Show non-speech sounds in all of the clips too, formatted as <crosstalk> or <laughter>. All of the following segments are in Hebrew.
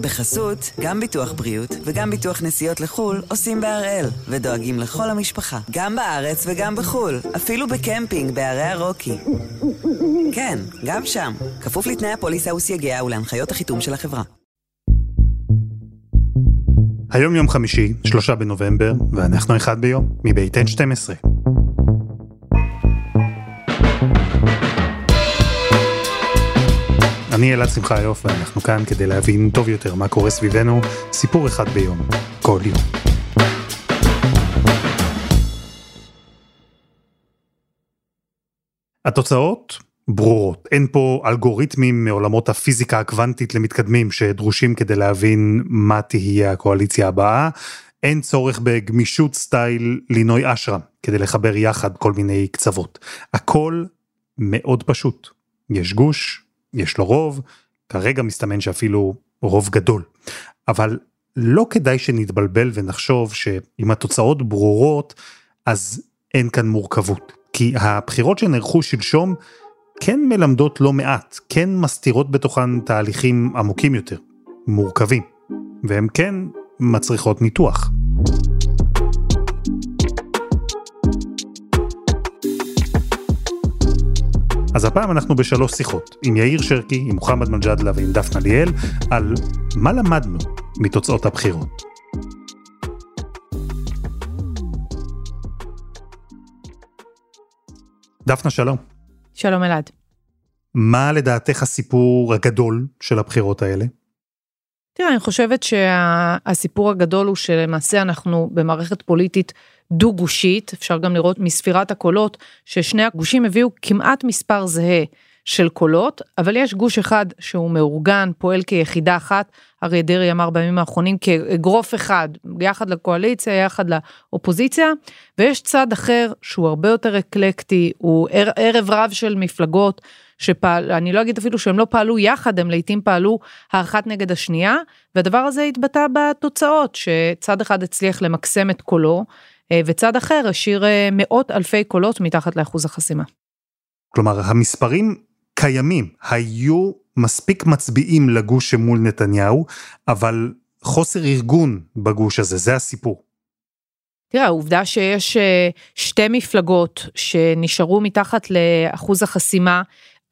בחסות, גם ביטוח בריאות וגם ביטוח נסיעות לחו"ל עושים בהראל, ודואגים לכל המשפחה, גם בארץ וגם בחו"ל, אפילו בקמפינג בערי הרוקי. כן, גם שם, כפוף לתנאי הפוליסה וסייגיה ולהנחיות החיתום של החברה. היום יום חמישי, שלושה בנובמבר, ואנחנו אחד ביום, מבית N12. אני אלעד שמחיוף ואנחנו כאן כדי להבין טוב יותר מה קורה סביבנו, סיפור אחד ביום, כל יום. התוצאות ברורות, אין פה אלגוריתמים מעולמות הפיזיקה הקוונטית למתקדמים שדרושים כדי להבין מה תהיה הקואליציה הבאה, אין צורך בגמישות סטייל לינוי אשרם כדי לחבר יחד כל מיני קצוות. הכל מאוד פשוט, יש גוש, יש לו רוב, כרגע מסתמן שאפילו רוב גדול. אבל לא כדאי שנתבלבל ונחשוב שאם התוצאות ברורות, אז אין כאן מורכבות. כי הבחירות שנערכו שלשום כן מלמדות לא מעט, כן מסתירות בתוכן תהליכים עמוקים יותר, מורכבים, והן כן מצריכות ניתוח. אז הפעם אנחנו בשלוש שיחות, עם יאיר שרקי, עם מוחמד מג'אדלה ועם דפנה ליאל, על מה למדנו מתוצאות הבחירות. דפנה, שלום. שלום אלעד. מה לדעתך הסיפור הגדול של הבחירות האלה? תראה, אני חושבת שהסיפור הגדול הוא שלמעשה אנחנו במערכת פוליטית דו-גושית, אפשר גם לראות מספירת הקולות, ששני הגושים הביאו כמעט מספר זהה של קולות, אבל יש גוש אחד שהוא מאורגן, פועל כיחידה אחת, אריה דרעי אמר בימים האחרונים כאגרוף אחד, יחד לקואליציה, יחד לאופוזיציה, ויש צד אחר שהוא הרבה יותר אקלקטי, הוא ערב רב של מפלגות, שפעל, אני לא אגיד אפילו שהם לא פעלו יחד, הם לעיתים פעלו האחת נגד השנייה, והדבר הזה התבטא בתוצאות, שצד אחד הצליח למקסם את קולו, אה, וצד אחר השאיר אה, מאות אלפי קולות מתחת לאחוז החסימה. כלומר, המספרים קיימים, היו מספיק מצביעים לגוש שמול נתניהו, אבל חוסר ארגון בגוש הזה, זה הסיפור. תראה, העובדה שיש אה, שתי מפלגות שנשארו מתחת לאחוז החסימה,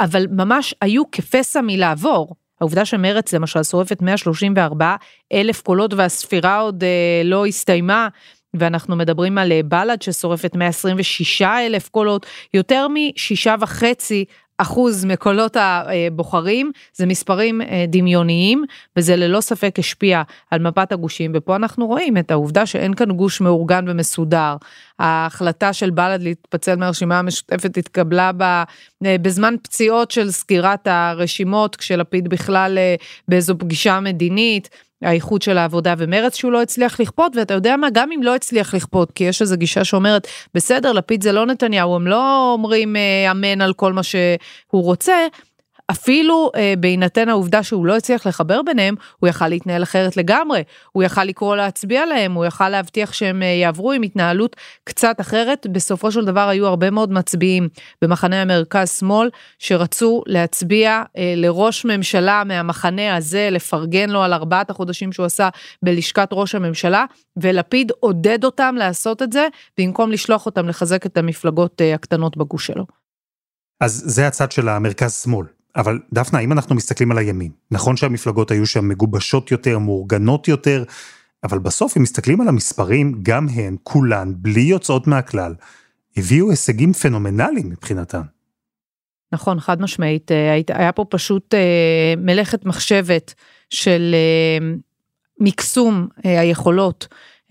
אבל ממש היו כפסע מלעבור. העובדה שמרץ למשל שורפת 134 אלף קולות והספירה עוד אה, לא הסתיימה, ואנחנו מדברים על אה, בל"ד ששורפת 126 אלף קולות, יותר משישה וחצי אחוז מקולות הבוחרים, זה מספרים אה, דמיוניים, וזה ללא ספק השפיע על מפת הגושים, ופה אנחנו רואים את העובדה שאין כאן גוש מאורגן ומסודר. ההחלטה של בל"ד להתפצל מהרשימה המשותפת התקבלה אה, בזמן פציעות של סגירת הרשימות, כשלפיד בכלל באיזו פגישה מדינית. האיחוד של העבודה ומרץ שהוא לא הצליח לכפות, ואתה יודע מה, גם אם לא הצליח לכפות, כי יש איזו גישה שאומרת, בסדר, לפיד זה לא נתניהו, הם לא אומרים אה, אמן על כל מה שהוא רוצה, אפילו אה, בהינתן העובדה שהוא לא הצליח לחבר ביניהם, הוא יכל להתנהל אחרת לגמרי. הוא יכל לקרוא להצביע להם, הוא יכל להבטיח שהם אה, יעברו עם התנהלות קצת אחרת. בסופו של דבר היו הרבה מאוד מצביעים במחנה המרכז-שמאל, שרצו להצביע אה, לראש ממשלה מהמחנה הזה, לפרגן לו על ארבעת החודשים שהוא עשה בלשכת ראש הממשלה, ולפיד עודד אותם לעשות את זה, במקום לשלוח אותם לחזק את המפלגות אה, הקטנות בגוש שלו. אז זה הצד של המרכז-שמאל. אבל דפנה, אם אנחנו מסתכלים על הימין, נכון שהמפלגות היו שם מגובשות יותר, מאורגנות יותר, אבל בסוף אם מסתכלים על המספרים, גם הן, כולן, בלי יוצאות מהכלל, הביאו הישגים פנומנליים מבחינתן. נכון, חד משמעית, אה, היה פה פשוט אה, מלאכת מחשבת של אה, מקסום היכולות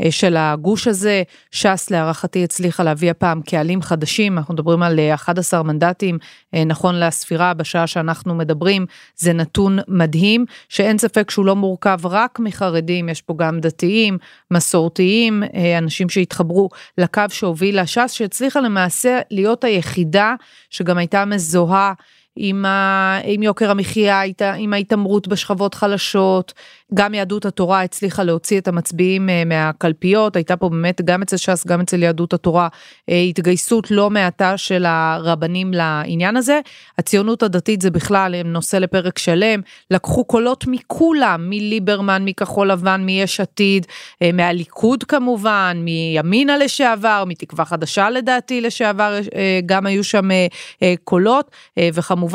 של הגוש הזה. ש"ס להערכתי הצליחה להביא הפעם קהלים חדשים, אנחנו מדברים על 11 אה, מנדטים, אה, נכון לספירה בשעה שאנחנו מדברים, זה נתון מדהים, שאין ספק שהוא לא מורכב רק מחרדים, יש פה גם דתיים, מסורתיים, אנשים שהתחברו לקו שהוביל לש"ס, שהצליחה למעשה להיות היחידה שגם הייתה מזוהה עם, ה, עם יוקר המחיה, עם ההתעמרות בשכבות חלשות. גם יהדות התורה הצליחה להוציא את המצביעים אה, מהקלפיות, הייתה פה באמת גם אצל ש"ס, גם אצל יהדות התורה, אה, התגייסות לא מעטה של הרבנים לעניין הזה. הציונות הדתית זה בכלל נושא לפרק שלם, לקחו קולות מכולם, מליברמן, מכחול לבן, מיש עתיד, אה, מהליכוד כמובן, מימינה לשעבר, מתקווה חדשה לדעתי לשעבר, גם היו שם קולות, וכמובן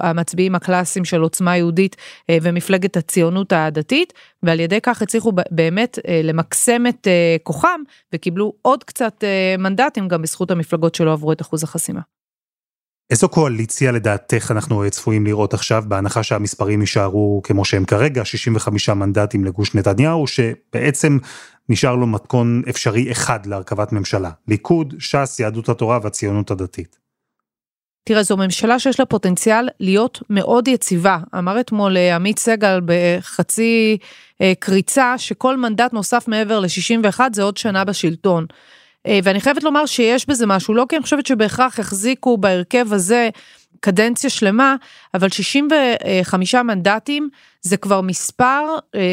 המצביעים הקלאסיים של עוצמה יהודית ומפלגת הציונות הדתית. ועל ידי כך הצליחו באמת אה, למקסם את אה, כוחם, וקיבלו עוד קצת אה, מנדטים גם בזכות המפלגות שלא עברו את אחוז החסימה. איזו קואליציה לדעתך אנחנו צפויים לראות עכשיו, בהנחה שהמספרים יישארו כמו שהם כרגע, 65 מנדטים לגוש נתניהו, שבעצם נשאר לו מתכון אפשרי אחד להרכבת ממשלה, ליכוד, ש"ס, יהדות התורה והציונות הדתית. תראה, זו ממשלה שיש לה פוטנציאל להיות מאוד יציבה. אמר אתמול אה, עמית סגל בחצי אה, קריצה, שכל מנדט נוסף מעבר ל-61 זה עוד שנה בשלטון. אה, ואני חייבת לומר שיש בזה משהו, לא כי אני חושבת שבהכרח החזיקו בהרכב הזה קדנציה שלמה, אבל 65 מנדטים זה כבר מספר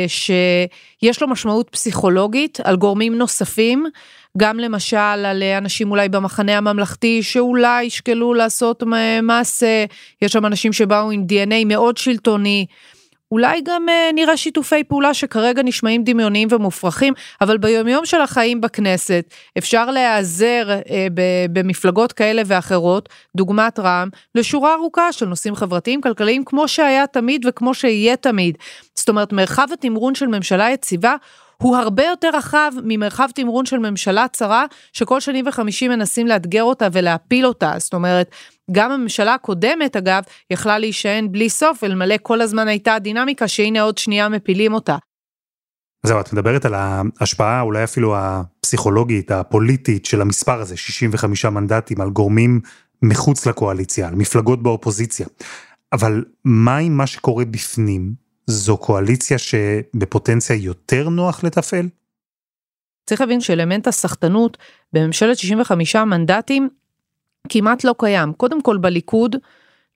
שיש לו משמעות פסיכולוגית על גורמים נוספים. גם למשל על אנשים אולי במחנה הממלכתי שאולי ישקלו לעשות מעשה, יש שם אנשים שבאו עם DNA מאוד שלטוני. אולי גם אה, נראה שיתופי פעולה שכרגע נשמעים דמיוניים ומופרכים, אבל ביומיום של החיים בכנסת אפשר להיעזר אה, במפלגות כאלה ואחרות, דוגמת רע"מ, לשורה ארוכה של נושאים חברתיים כלכליים כמו שהיה תמיד וכמו שיהיה תמיד. זאת אומרת, מרחב התמרון של ממשלה יציבה הוא הרבה יותר רחב ממרחב תמרון של ממשלה צרה, שכל שני וחמישי מנסים לאתגר אותה ולהפיל אותה. זאת אומרת, גם הממשלה הקודמת, אגב, יכלה להישען בלי סוף, אלמלא כל הזמן הייתה הדינמיקה שהנה עוד שנייה מפילים אותה. זהו, את מדברת על ההשפעה אולי אפילו הפסיכולוגית, הפוליטית של המספר הזה, 65 מנדטים, על גורמים מחוץ לקואליציה, על מפלגות באופוזיציה. אבל מה עם מה שקורה בפנים? זו קואליציה שבפוטנציה יותר נוח לתפעל? צריך להבין שאלמנט הסחטנות בממשלת 65 מנדטים כמעט לא קיים. קודם כל בליכוד,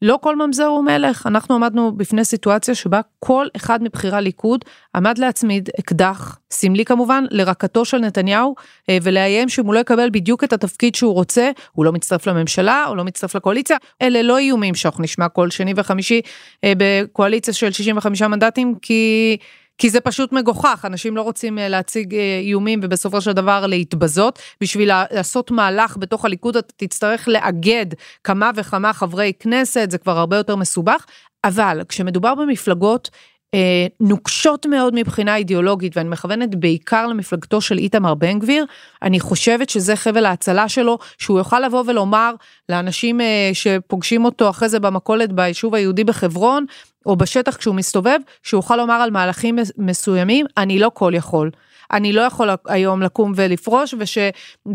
לא כל ממזר הוא מלך. אנחנו עמדנו בפני סיטואציה שבה כל אחד מבכירי הליכוד עמד להצמיד אקדח, סמלי כמובן, לרקתו של נתניהו, אה, ולאיים שאם הוא לא יקבל בדיוק את התפקיד שהוא רוצה, הוא לא מצטרף לממשלה, הוא לא מצטרף לקואליציה. אלה לא איומים שאנחנו נשמע כל שני וחמישי אה, בקואליציה של 65 מנדטים, כי... כי זה פשוט מגוחך, אנשים לא רוצים אה, להציג אה, איומים ובסופו של דבר להתבזות. בשביל לעשות מהלך בתוך הליכוד אתה תצטרך לאגד כמה וכמה חברי כנסת, זה כבר הרבה יותר מסובך, אבל כשמדובר במפלגות אה, נוקשות מאוד מבחינה אידיאולוגית, ואני מכוונת בעיקר למפלגתו של איתמר בן גביר, אני חושבת שזה חבל ההצלה שלו, שהוא יוכל לבוא ולומר לאנשים אה, שפוגשים אותו אחרי זה במכולת ביישוב היהודי בחברון, או בשטח כשהוא מסתובב, שהוא יוכל לומר על מהלכים מסוימים, אני לא כל יכול. אני לא יכול היום לקום ולפרוש, וש,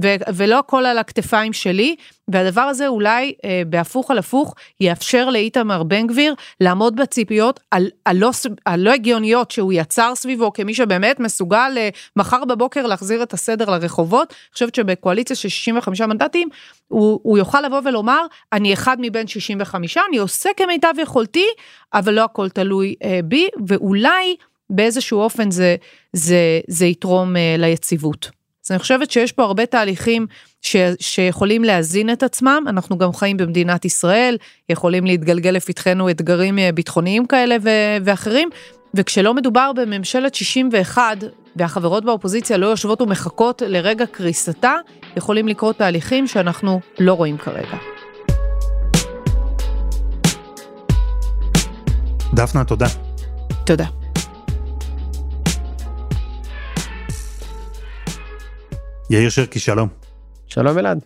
ו, ולא הכל על הכתפיים שלי, והדבר הזה אולי אה, בהפוך על הפוך יאפשר לאיתמר בן גביר לעמוד בציפיות הלא, הלא הלא הגיוניות שהוא יצר סביבו כמי שבאמת מסוגל אה, מחר בבוקר להחזיר את הסדר לרחובות. אני חושבת שבקואליציה של 65 מנדטים הוא, הוא יוכל לבוא ולומר אני אחד מבין 65 אני עושה כמיטב יכולתי אבל לא הכל תלוי אה, בי ואולי באיזשהו אופן זה, זה, זה יתרום uh, ליציבות. אז אני חושבת שיש פה הרבה תהליכים ש, שיכולים להזין את עצמם, אנחנו גם חיים במדינת ישראל, יכולים להתגלגל לפתחנו אתגרים uh, ביטחוניים כאלה ו- ואחרים, וכשלא מדובר בממשלת 61 והחברות באופוזיציה לא יושבות ומחכות לרגע קריסתה, יכולים לקרות תהליכים שאנחנו לא רואים כרגע. דפנה, תודה. תודה. יאיר שרקי, שלום. שלום אלעד.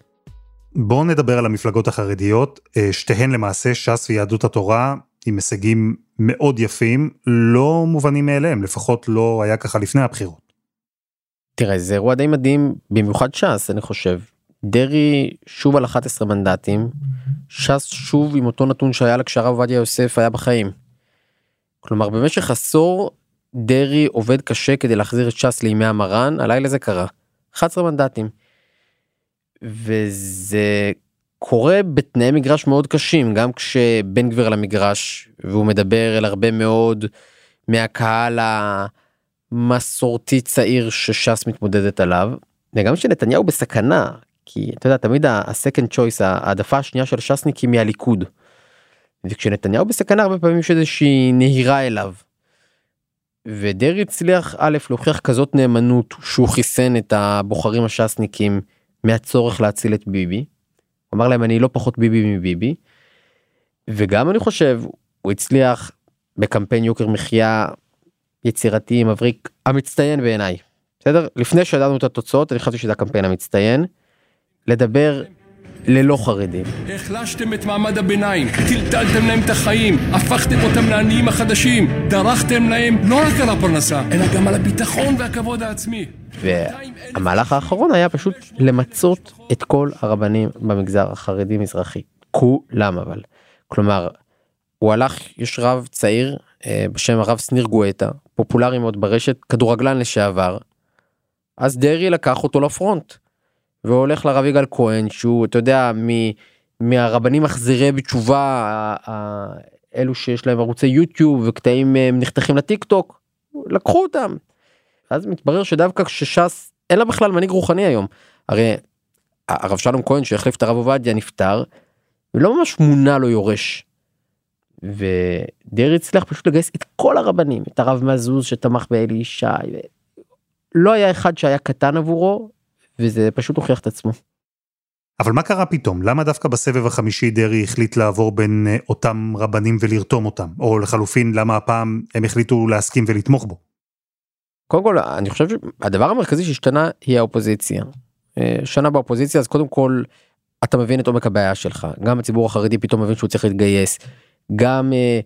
בואו נדבר על המפלגות החרדיות, אה, שתיהן למעשה ש"ס ויהדות התורה עם הישגים מאוד יפים, לא מובנים מאליהם, לפחות לא היה ככה לפני הבחירות. תראה, זה אירוע די מדהים, במיוחד ש"ס, אני חושב. דרעי שוב על 11 מנדטים, ש"ס שוב עם אותו נתון שהיה לה כשהרב עובדיה יוסף היה בחיים. כלומר, במשך עשור דרעי עובד קשה כדי להחזיר את ש"ס לימי המרן, הלילה זה קרה. 11 מנדטים. וזה קורה בתנאי מגרש מאוד קשים גם כשבן גביר על המגרש והוא מדבר אל הרבה מאוד מהקהל המסורתי צעיר שש"ס מתמודדת עליו וגם שנתניהו בסכנה כי אתה יודע תמיד ה-second choice העדפה השנייה של ש"סניקים היא הליכוד. וכשנתניהו בסכנה הרבה פעמים יש איזושהי נהירה אליו. ודרעי הצליח א' להוכיח כזאת נאמנות שהוא חיסן את הבוחרים הש"סניקים מהצורך להציל את ביבי. הוא אמר להם אני לא פחות ביבי מביבי. וגם אני חושב הוא הצליח בקמפיין יוקר מחיה יצירתי מבריק המצטיין בעיניי. בסדר? לפני שידענו את התוצאות אני חשבתי שזה הקמפיין המצטיין. לדבר ללא חרדים. החלשתם את מעמד הביניים, טלטלתם להם את החיים, הפכתם אותם לעניים החדשים, דרכתם להם לא רק על הפרנסה, אלא גם על הביטחון והכבוד העצמי. והמהלך האחרון היה פשוט למצות את כל הרבנים במגזר החרדי מזרחי. כולם אבל. כלומר, הוא הלך, יש רב צעיר אה, בשם הרב שניר גואטה, פופולרי מאוד ברשת, כדורגלן לשעבר. אז דרעי לקח אותו לפרונט. והולך לרב יגאל כהן שהוא אתה יודע מ, מהרבנים מחזירי בתשובה אלו שיש להם ערוצי יוטיוב וקטעים אה, נחתכים לטיק טוק לקחו אותם. אז מתברר שדווקא כשש"ס אין לה בכלל מנהיג רוחני היום הרי הרב שלום כהן שהחליף את הרב עובדיה נפטר ולא ממש מונה לו יורש. ודרעי הצליח פשוט לגייס את כל הרבנים את הרב מזוז שתמך באלי ישי. לא היה אחד שהיה קטן עבורו וזה פשוט הוכיח את עצמו. אבל מה קרה פתאום? למה דווקא בסבב החמישי דרעי החליט לעבור בין אה, אותם רבנים ולרתום אותם? או לחלופין, למה הפעם הם החליטו להסכים ולתמוך בו? קודם כל, אני חושב שהדבר המרכזי שהשתנה היא האופוזיציה. אה, שנה באופוזיציה, אז קודם כל, אתה מבין את עומק הבעיה שלך. גם הציבור החרדי פתאום מבין שהוא צריך להתגייס. גם אה,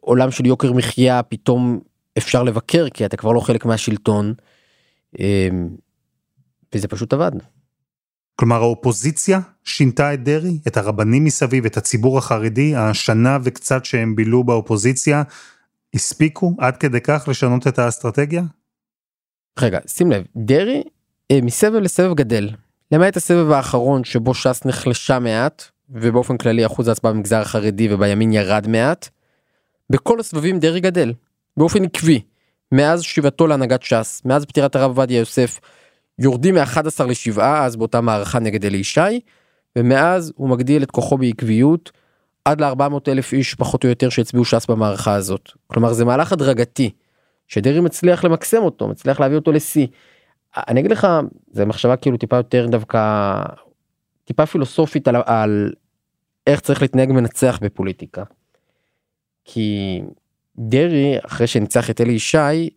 עולם של יוקר מחיה פתאום אפשר לבקר כי אתה כבר לא חלק מהשלטון. אה, וזה פשוט עבד. כלומר האופוזיציה שינתה את דרעי, את הרבנים מסביב, את הציבור החרדי, השנה וקצת שהם בילו באופוזיציה, הספיקו עד כדי כך לשנות את האסטרטגיה? רגע, שים לב, דרעי אה, מסבב לסבב גדל. למעט הסבב האחרון שבו ש"ס נחלשה מעט, ובאופן כללי אחוז ההצבעה במגזר החרדי ובימין ירד מעט, בכל הסבבים דרעי גדל, באופן עקבי, מאז שיבתו להנהגת ש"ס, מאז פטירת הרב עובדיה יוסף, יורדים מ-11 ל-7 אז באותה מערכה נגד אלי ישי, ומאז הוא מגדיל את כוחו בעקביות עד ל-400 אלף איש פחות או יותר שהצביעו ש"ס במערכה הזאת. כלומר זה מהלך הדרגתי, שדרעי מצליח למקסם אותו, מצליח להביא אותו לשיא. אני אגיד לך, זה מחשבה כאילו טיפה יותר דווקא, טיפה פילוסופית על, על איך צריך להתנהג מנצח בפוליטיקה. כי דרעי, אחרי שניצח את אלי ישי,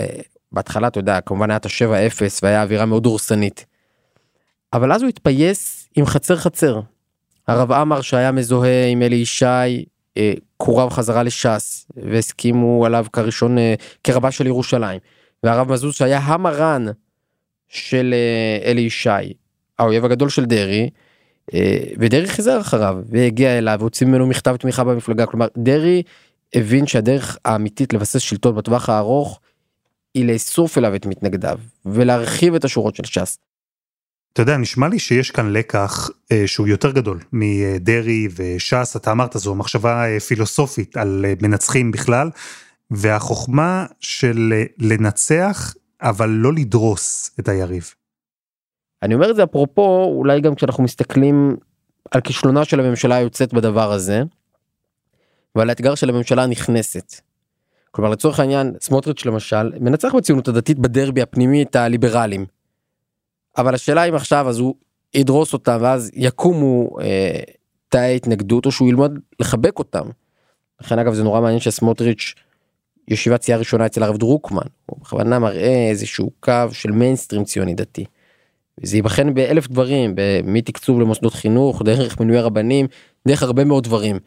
אה, בהתחלה אתה יודע כמובן היה את ה-7-0 והיה אווירה מאוד דורסנית. אבל אז הוא התפייס עם חצר חצר. הרב עמר שהיה מזוהה עם אלי ישי אה, קורב חזרה לש"ס והסכימו עליו כראשון אה, כרבה של ירושלים. והרב מזוז שהיה המרן של אלי ישי האויב הגדול של דרעי. ודרעי חיזר אחריו והגיע אליו והוציא ממנו מכתב תמיכה במפלגה כלומר דרעי הבין שהדרך האמיתית לבסס שלטון בטווח הארוך היא לאסוף אליו את מתנגדיו ולהרחיב את השורות של ש"ס. אתה יודע, נשמע לי שיש כאן לקח אה, שהוא יותר גדול מדרעי וש"ס, אתה אמרת, זו מחשבה אה, פילוסופית על אה, מנצחים בכלל, והחוכמה של אה, לנצח, אבל לא לדרוס את היריב. אני אומר את זה אפרופו, אולי גם כשאנחנו מסתכלים על כישלונה של הממשלה היוצאת בדבר הזה, ועל האתגר של הממשלה הנכנסת. כלומר לצורך העניין סמוטריץ' למשל מנצח בציונות הדתית בדרבי הפנימי את הליברלים. אבל השאלה אם עכשיו אז הוא ידרוס אותם ואז יקומו אה, תאי התנגדות או שהוא ילמד לחבק אותם. לכן אגב זה נורא מעניין שסמוטריץ' ישיבת סיעה ראשונה אצל הרב דרוקמן הוא בכוונה מראה איזשהו קו של מיינסטרים ציוני דתי. זה ייבחן באלף דברים מתקצוב למוסדות חינוך דרך מינוי רבנים דרך הרבה מאוד דברים.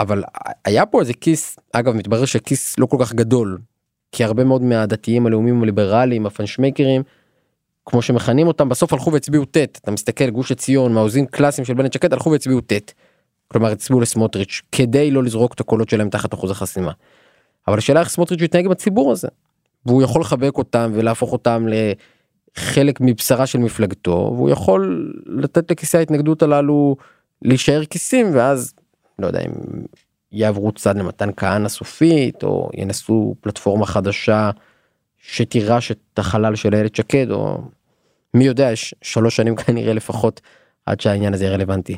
אבל היה פה איזה כיס אגב מתברר שכיס לא כל כך גדול כי הרבה מאוד מהדתיים הלאומיים הליברליים הפנשמקרים כמו שמכנים אותם בסוף הלכו והצביעו ט' אתה מסתכל גוש עציון מעוזים קלאסיים של בנט שקד הלכו והצביעו ט'. כלומר הצביעו לסמוטריץ' כדי לא לזרוק את הקולות שלהם תחת אחוז החסימה. אבל השאלה איך סמוטריץ' יתנהג עם הציבור הזה. והוא יכול לחבק אותם ולהפוך אותם חלק מבשרה של מפלגתו והוא יכול לתת לכיסי ההתנגדות הללו להישאר כיסים ואז לא יודע אם יעברו צד למתן כהנא סופית או ינסו פלטפורמה חדשה שתירש את החלל של איילת שקד או מי יודע יש שלוש שנים <laughs> כנראה לפחות עד שהעניין הזה יהיה רלוונטי.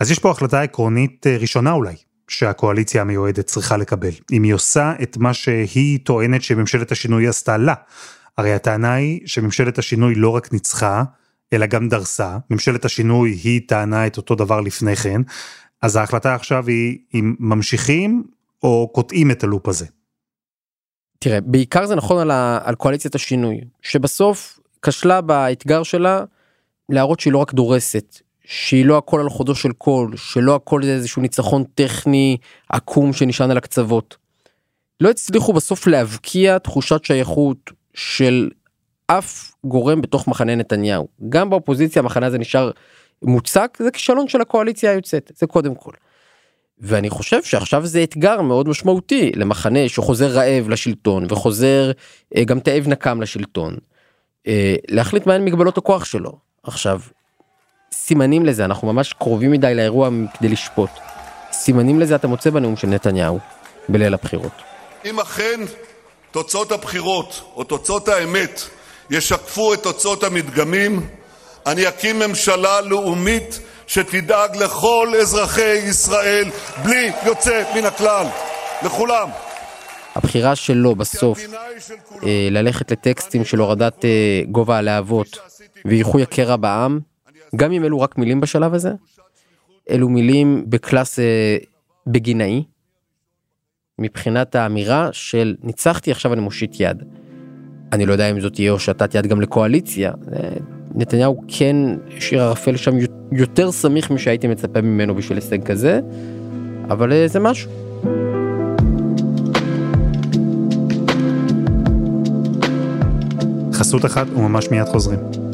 אז יש פה החלטה עקרונית אה, ראשונה אולי, שהקואליציה המיועדת צריכה לקבל. אם היא עושה את מה שהיא טוענת שממשלת השינוי עשתה לה. הרי הטענה היא שממשלת השינוי לא רק ניצחה, אלא גם דרסה. ממשלת השינוי היא טענה את אותו דבר לפני כן. אז ההחלטה עכשיו היא אם ממשיכים או קוטעים את הלופ הזה. תראה, בעיקר זה נכון על, ה, על קואליציית השינוי, שבסוף כשלה באתגר שלה להראות שהיא לא רק דורסת, שהיא לא הכל על חודו של קול, שלא הכל זה איזשהו ניצחון טכני עקום שנשען על הקצוות. לא הצליחו בסוף להבקיע תחושת שייכות של אף גורם בתוך מחנה נתניהו. גם באופוזיציה המחנה הזה נשאר מוצק, זה כישלון של הקואליציה היוצאת, זה קודם כל. ואני חושב שעכשיו זה אתגר מאוד משמעותי למחנה שחוזר רעב לשלטון וחוזר אה, גם תאב נקם לשלטון. אה, להחליט מהן מגבלות הכוח שלו. עכשיו, סימנים לזה, אנחנו ממש קרובים מדי לאירוע כדי לשפוט. סימנים לזה אתה מוצא בנאום של נתניהו בליל הבחירות. אם אכן תוצאות הבחירות או תוצאות האמת ישקפו את תוצאות המדגמים, אני אקים ממשלה לאומית שתדאג לכל אזרחי ישראל בלי יוצא מן הכלל, לכולם. הבחירה שלו בסוף אה, ללכת לטקסטים של הורדת אה, גובה הלהבות ואיחוי הקרע בעם, גם אם אלו רק מילים בשלב הזה, אלו מילים בקלאס אה, בגינאי, מבחינת האמירה של ניצחתי עכשיו אני מושיט יד. אני לא יודע אם זאת תהיה הושטת יד גם לקואליציה. נתניהו כן השאיר ערפל שם יותר סמיך משהייתי מצפה ממנו בשביל הישג כזה, אבל אה, זה משהו. חסות אחת וממש מיד חוזרים.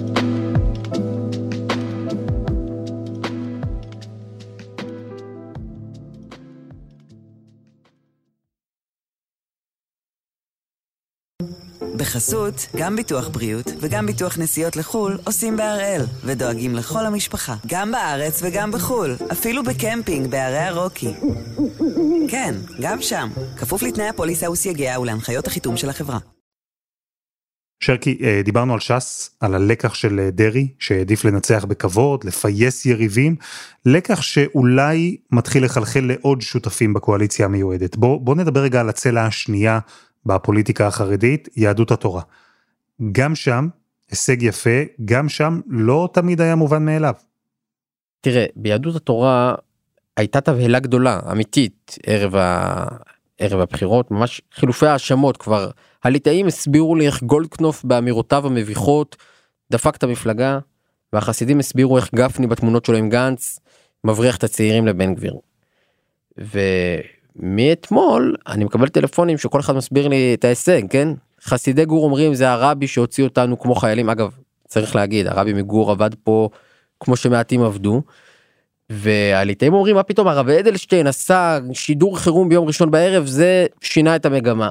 בחסות, גם ביטוח בריאות וגם ביטוח נסיעות לחו"ל עושים בהראל, ודואגים לכל המשפחה, גם בארץ וגם בחו"ל, אפילו בקמפינג בערי הרוקי. כן, גם שם, כפוף לתנאי הפוליסה וסייגיה ולהנחיות החיתום של החברה. שרקי, אה, דיברנו על ש"ס, על הלקח של אה, דרעי, שהעדיף לנצח בכבוד, לפייס יריבים, לקח שאולי מתחיל לחלחל לעוד שותפים בקואליציה המיועדת. בוא, בוא נדבר רגע על הצלע השנייה בפוליטיקה החרדית, יהדות התורה. גם שם, הישג יפה, גם שם לא תמיד היה מובן מאליו. תראה, ביהדות התורה הייתה תבהלה גדולה, אמיתית, ערב, ה... ערב הבחירות, ממש חילופי האשמות כבר. הליטאים הסבירו לי איך גולדקנופ באמירותיו המביכות דפק את המפלגה, והחסידים הסבירו איך גפני בתמונות שלו עם גנץ מבריח את הצעירים לבן גביר. ו... מאתמול אני מקבל טלפונים שכל אחד מסביר לי את ההישג כן חסידי גור אומרים זה הרבי שהוציא אותנו כמו חיילים אגב צריך להגיד הרבי מגור עבד פה כמו שמעטים עבדו. והליטאים אומרים מה פתאום הרב אדלשטיין עשה שידור חירום ביום ראשון בערב זה שינה את המגמה.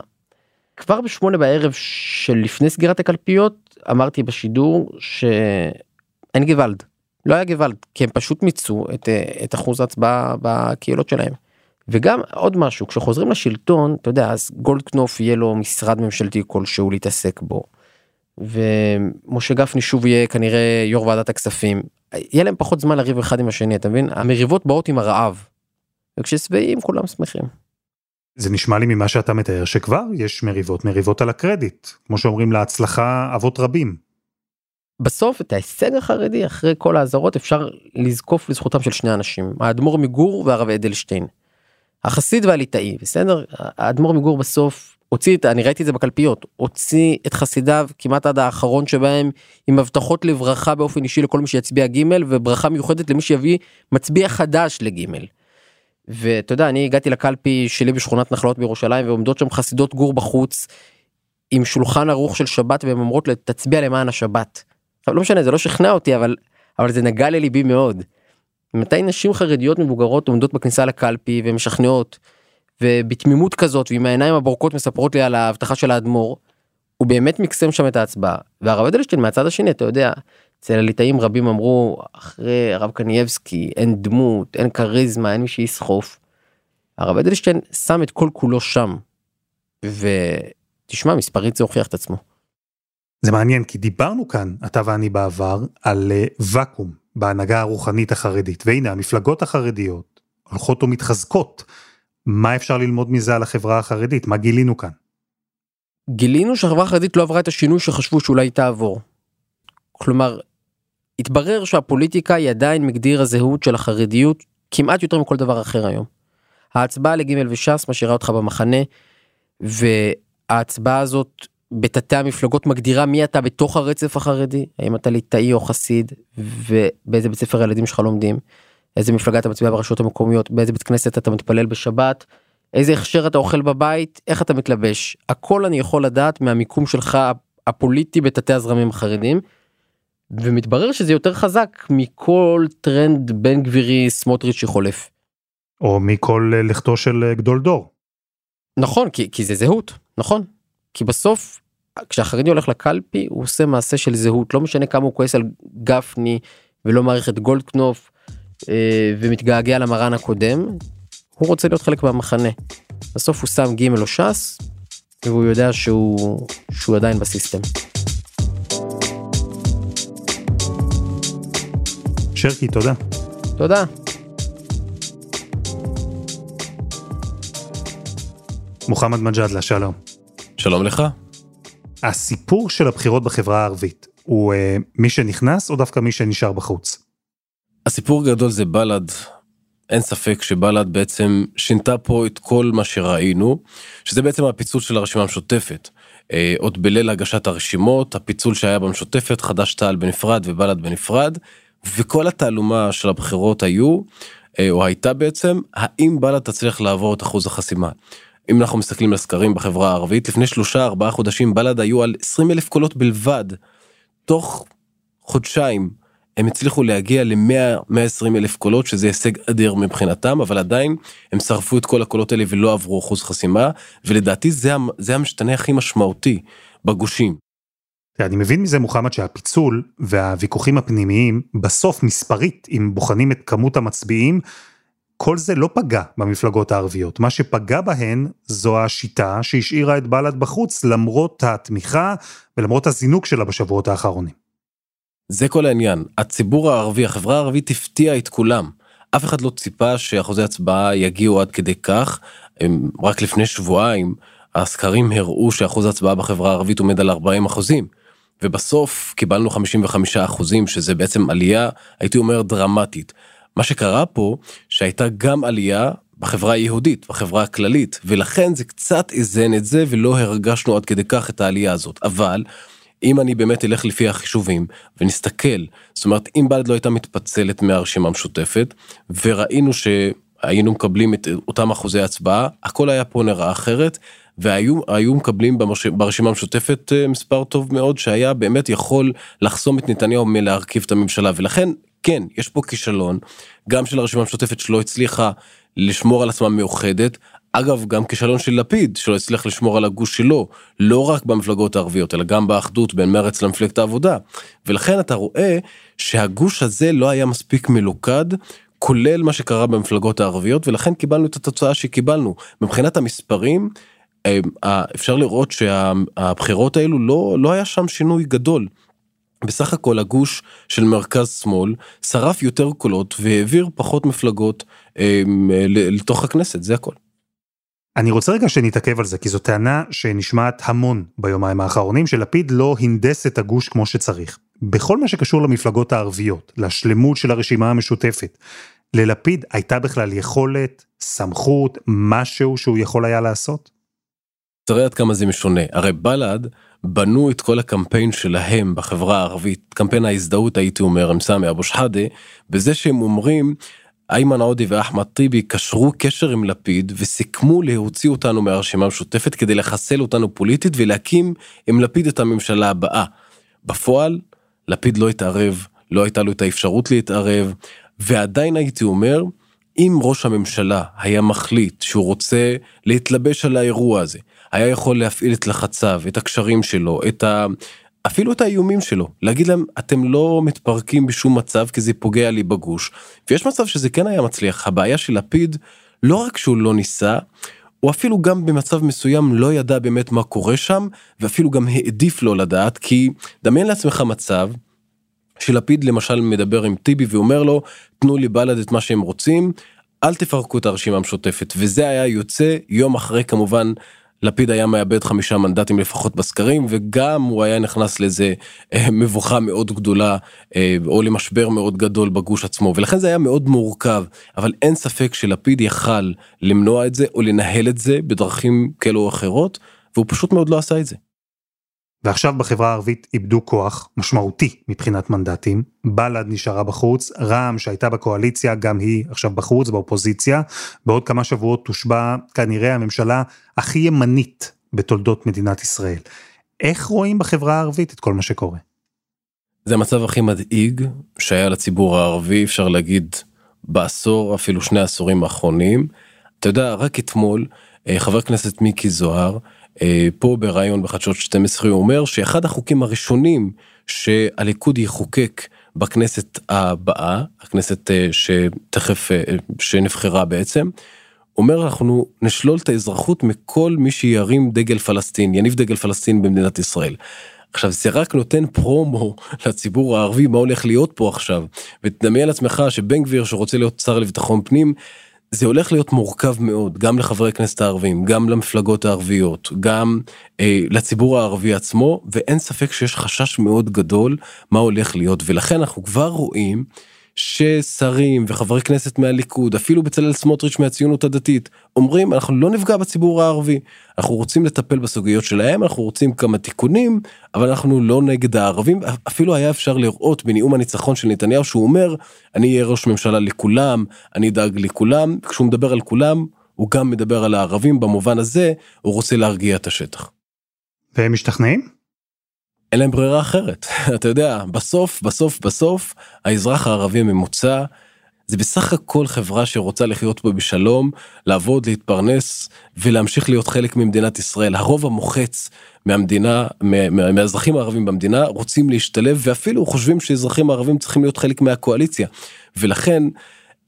כבר בשמונה בערב של לפני סגירת הקלפיות אמרתי בשידור שאין גוואלד לא היה גוואלד כי הם פשוט מיצו את, את אחוז ההצבעה בקהילות שלהם. וגם עוד משהו כשחוזרים לשלטון אתה יודע אז גולדקנופ יהיה לו משרד ממשלתי כלשהו להתעסק בו. ומשה גפני שוב יהיה כנראה יו"ר ועדת הכספים יהיה להם פחות זמן לריב אחד עם השני אתה מבין המריבות באות עם הרעב. וכששבעים כולם שמחים. זה נשמע לי ממה שאתה מתאר שכבר יש מריבות מריבות על הקרדיט כמו שאומרים להצלחה אבות רבים. בסוף את ההישג החרדי אחרי כל האזהרות אפשר לזקוף לזכותם של שני אנשים האדמו"ר מגור והרב אדלשטיין. החסיד והליטאי בסדר האדמו"ר מגור בסוף הוציא את אני ראיתי את זה בקלפיות הוציא את חסידיו כמעט עד האחרון שבהם עם הבטחות לברכה באופן אישי לכל מי שיצביע ג' וברכה מיוחדת למי שיביא מצביע חדש לג'. ואתה יודע אני הגעתי לקלפי שלי בשכונת נחלות בירושלים ועומדות שם חסידות גור בחוץ עם שולחן ערוך של שבת והן אומרות תצביע למען השבת. לא משנה זה לא שכנע אותי אבל אבל זה נגע לליבי מאוד. מתי נשים חרדיות מבוגרות עומדות בכניסה לקלפי ומשכנעות ובתמימות כזאת ועם העיניים הבורקות מספרות לי על ההבטחה של האדמו"ר הוא באמת מקסם שם את ההצבעה והרב אדלשטיין מהצד השני אתה יודע אצל הליטאים רבים אמרו אחרי הרב קנייבסקי אין דמות אין כריזמה אין מי שיסחוף. הרב אדלשטיין שם את כל כולו שם. ותשמע מספרית זה הוכיח את עצמו. זה מעניין כי דיברנו כאן אתה ואני בעבר על אה, ואקום בהנהגה הרוחנית החרדית והנה המפלגות החרדיות הולכות ומתחזקות. מה אפשר ללמוד מזה על החברה החרדית מה גילינו כאן. גילינו שהחברה החרדית לא עברה את השינוי שחשבו שאולי תעבור. כלומר, התברר שהפוליטיקה היא עדיין מגדיר הזהות של החרדיות כמעט יותר מכל דבר אחר היום. ההצבעה לג' וש"ס משאירה אותך במחנה, וההצבעה הזאת בתתי המפלגות מגדירה מי אתה בתוך הרצף החרדי, האם אתה ליטאי או חסיד, ובאיזה בית ספר הילדים שלך לומדים, איזה מפלגה אתה מצביע ברשויות המקומיות, באיזה בית כנסת אתה מתפלל בשבת, איזה הכשר אתה אוכל בבית, איך אתה מתלבש, הכל אני יכול לדעת מהמיקום שלך הפוליטי בתתי הזרמים החרדים. ומתברר שזה יותר חזק מכל טרנד בן גבירי סמוטריץ' שחולף. או מכל אה, לכתו של אה, גדול דור. נכון כי, כי זה זהות נכון כי בסוף כשהחרדי הולך לקלפי הוא עושה מעשה של זהות לא משנה כמה הוא כועס על גפני ולא מעריך את גולדקנופף אה, ומתגעגע למרן הקודם הוא רוצה להיות חלק מהמחנה. בסוף הוא שם ג' או ש"ס והוא יודע שהוא שהוא עדיין ב system. שרקי תודה. תודה. מוחמד מג'אדלה שלום. שלום לך. הסיפור של הבחירות בחברה הערבית הוא אה, מי שנכנס או דווקא מי שנשאר בחוץ? הסיפור הגדול זה בל"ד. אין ספק שבל"ד בעצם שינתה פה את כל מה שראינו, שזה בעצם הפיצול של הרשימה המשותפת. אה, עוד בליל הגשת הרשימות, הפיצול שהיה במשותפת, חד"ש תע"ל בנפרד ובל"ד בנפרד, וכל התעלומה של הבחירות היו, אה, או הייתה בעצם, האם בל"ד תצליח לעבור את אחוז החסימה. אם אנחנו מסתכלים על סקרים בחברה הערבית, לפני שלושה ארבעה חודשים בל"ד היו על 20 אלף קולות בלבד. תוך חודשיים הם הצליחו להגיע ל-100-120 אלף קולות שזה הישג אדיר מבחינתם אבל עדיין הם שרפו את כל הקולות האלה ולא עברו אחוז חסימה ולדעתי זה, זה המשתנה הכי משמעותי בגושים. אני מבין מזה מוחמד שהפיצול והוויכוחים הפנימיים בסוף מספרית אם בוחנים את כמות המצביעים כל זה לא פגע במפלגות הערביות מה שפגע בהן זו השיטה שהשאירה את בל"ד בחוץ למרות התמיכה ולמרות הזינוק שלה בשבועות האחרונים. זה כל העניין הציבור הערבי החברה הערבית הפתיעה את כולם אף אחד לא ציפה שאחוזי הצבעה יגיעו עד כדי כך רק לפני שבועיים הסקרים הראו שאחוז הצבעה בחברה הערבית עומד על 40 אחוזים. ובסוף קיבלנו 55 אחוזים שזה בעצם עלייה הייתי אומר דרמטית. מה שקרה פה שהייתה גם עלייה בחברה היהודית בחברה הכללית ולכן זה קצת איזן את זה ולא הרגשנו עד כדי כך את העלייה הזאת אבל אם אני באמת אלך לפי החישובים ונסתכל זאת אומרת אם בל"ד לא הייתה מתפצלת מהרשימה המשותפת וראינו שהיינו מקבלים את אותם אחוזי הצבעה הכל היה פה נראה אחרת והיו מקבלים. ברשימה המשותפת אה, מספר טוב מאוד שהיה באמת יכול לחסום את נתניהו מלהרכיב את הממשלה ולכן כן יש פה כישלון. גם של הרשימה המשותפת שלא הצליחה לשמור על עצמה מאוחדת. אגב גם כישלון של לפיד שלא הצליח לשמור על הגוש שלו לא רק במפלגות הערביות אלא גם באחדות בין מרץ למפלגת העבודה. ולכן אתה רואה שהגוש הזה לא היה מספיק מלוכד כולל מה שקרה במפלגות הערביות ולכן קיבלנו את התוצאה שקיבלנו. מבחינת המספרים אה, אפשר לראות שהבחירות האלו לא לא היה שם שינוי גדול. בסך הכל הגוש של מרכז שמאל שרף יותר קולות והעביר פחות מפלגות אה, לתוך הכנסת זה הכל. אני רוצה רגע שנתעכב על זה כי זו טענה שנשמעת המון ביומיים האחרונים שלפיד לא הנדס את הגוש כמו שצריך. בכל מה שקשור למפלגות הערביות, לשלמות של הרשימה המשותפת, ללפיד הייתה בכלל יכולת, סמכות, משהו שהוא יכול היה לעשות? תראה עד כמה זה משונה הרי בל"ד בנו את כל הקמפיין שלהם בחברה הערבית קמפיין ההזדהות הייתי אומר עם סמי אבו שחאדה בזה שהם אומרים איימן עודי ואחמד טיבי קשרו קשר עם לפיד וסיכמו להוציא אותנו מהרשימה המשותפת כדי לחסל אותנו פוליטית ולהקים עם לפיד את הממשלה הבאה. בפועל לפיד לא התערב לא הייתה לו את האפשרות להתערב ועדיין הייתי אומר אם ראש הממשלה היה מחליט שהוא רוצה להתלבש על האירוע הזה היה יכול להפעיל את לחציו, את הקשרים שלו, את ה... אפילו את האיומים שלו, להגיד להם אתם לא מתפרקים בשום מצב כי זה פוגע לי בגוש. ויש מצב שזה כן היה מצליח, הבעיה של לפיד לא רק שהוא לא ניסה, הוא אפילו גם במצב מסוים לא ידע באמת מה קורה שם, ואפילו גם העדיף לא לדעת, כי דמיין לעצמך מצב שלפיד למשל מדבר עם טיבי ואומר לו תנו לי בל"ד את מה שהם רוצים אל תפרקו את הרשימה המשותפת. וזה היה יוצא יום אחרי כמובן לפיד היה מאבד חמישה מנדטים לפחות בסקרים וגם הוא היה נכנס לאיזה אה, מבוכה מאוד גדולה אה, או למשבר מאוד גדול בגוש עצמו ולכן זה היה מאוד מורכב אבל אין ספק שלפיד יכל למנוע את זה או לנהל את זה בדרכים כאלו או אחרות והוא פשוט מאוד לא עשה את זה. ועכשיו בחברה הערבית איבדו כוח משמעותי מבחינת מנדטים, בל"ד נשארה בחוץ, רע"מ שהייתה בקואליציה גם היא עכשיו בחוץ באופוזיציה, בעוד כמה שבועות תושבע כנראה הממשלה הכי ימנית בתולדות מדינת ישראל. איך רואים בחברה הערבית את כל מה שקורה? זה המצב הכי מדאיג שהיה לציבור הערבי אפשר להגיד בעשור אפילו שני עשורים האחרונים. אתה יודע רק אתמול אה, חבר כנסת מיקי זוהר פה בריאיון בחדשות 12 הוא אומר שאחד החוקים הראשונים שהליכוד יחוקק בכנסת הבאה הכנסת אה, שתכף אה, שנבחרה בעצם. אומר אנחנו נשלול את האזרחות מכל מי שירים דגל פלסטין יניב דגל פלסטין במדינת ישראל. עכשיו זה רק נותן פרומו <laughs> לציבור הערבי מה הולך להיות פה עכשיו ותדמיין לעצמך שבן גביר שרוצה להיות שר לביטחון פנים זה הולך להיות מורכב מאוד גם לחברי הכנסת הערבים גם למפלגות הערביות גם אה, לציבור הערבי עצמו ואין ספק שיש חשש מאוד גדול מה הולך להיות ולכן אנחנו כבר רואים ששרים וחברי כנסת מהליכוד אפילו בצלאל סמוטריץ' מהציונות הדתית אומרים אנחנו לא נפגע בציבור הערבי אנחנו רוצים לטפל בסוגיות שלהם אנחנו רוצים כמה תיקונים אבל אנחנו לא נגד הערבים אפילו היה אפשר לראות בנאום הניצחון של נתניהו שהוא אומר אני אהיה ראש ממשלה לכולם אני אדאג לכולם כשהוא מדבר על כולם הוא גם מדבר על הערבים במובן הזה הוא רוצה להרגיע את השטח. והם משתכנעים? אין להם ברירה אחרת. <laughs> אתה יודע בסוף בסוף בסוף האזרח הערבי הממוצע זה בסך הכל חברה שרוצה לחיות פה בשלום לעבוד להתפרנס ולהמשיך להיות חלק ממדינת ישראל. הרוב המוחץ מהמדינה מהאזרחים הערבים במדינה רוצים להשתלב ואפילו חושבים שאזרחים הערבים צריכים להיות חלק מהקואליציה. ולכן.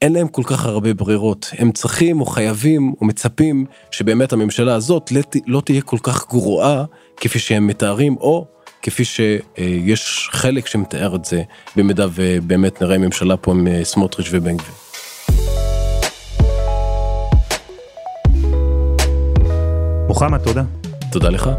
אין להם כל כך הרבה ברירות. הם צריכים או חייבים או מצפים שבאמת הממשלה הזאת לא תהיה כל כך גרועה כפי שהם מתארים או כפי שיש חלק שמתאר את זה, במידה ובאמת נראה ממשלה פה עם אה, סמוטריץ' ובן גביר. מוחמד, תודה. תודה לך.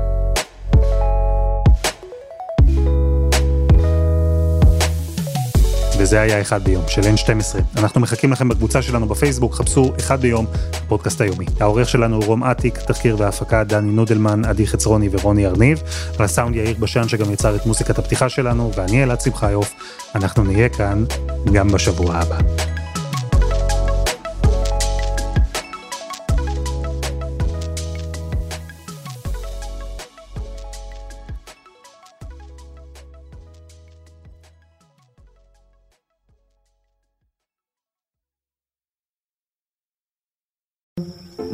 וזה היה אחד ביום של N12. אנחנו מחכים לכם בקבוצה שלנו בפייסבוק, חפשו אחד ביום, פודקאסט היומי. העורך שלנו הוא רום אטיק, תחקיר והפקה דני נודלמן, עדי חצרוני ורוני ארניב, על הסאונד יאיר בשן שגם יצר את מוזיקת הפתיחה שלנו, ואני אלעד שמחיוף, אנחנו נהיה כאן גם בשבוע הבא.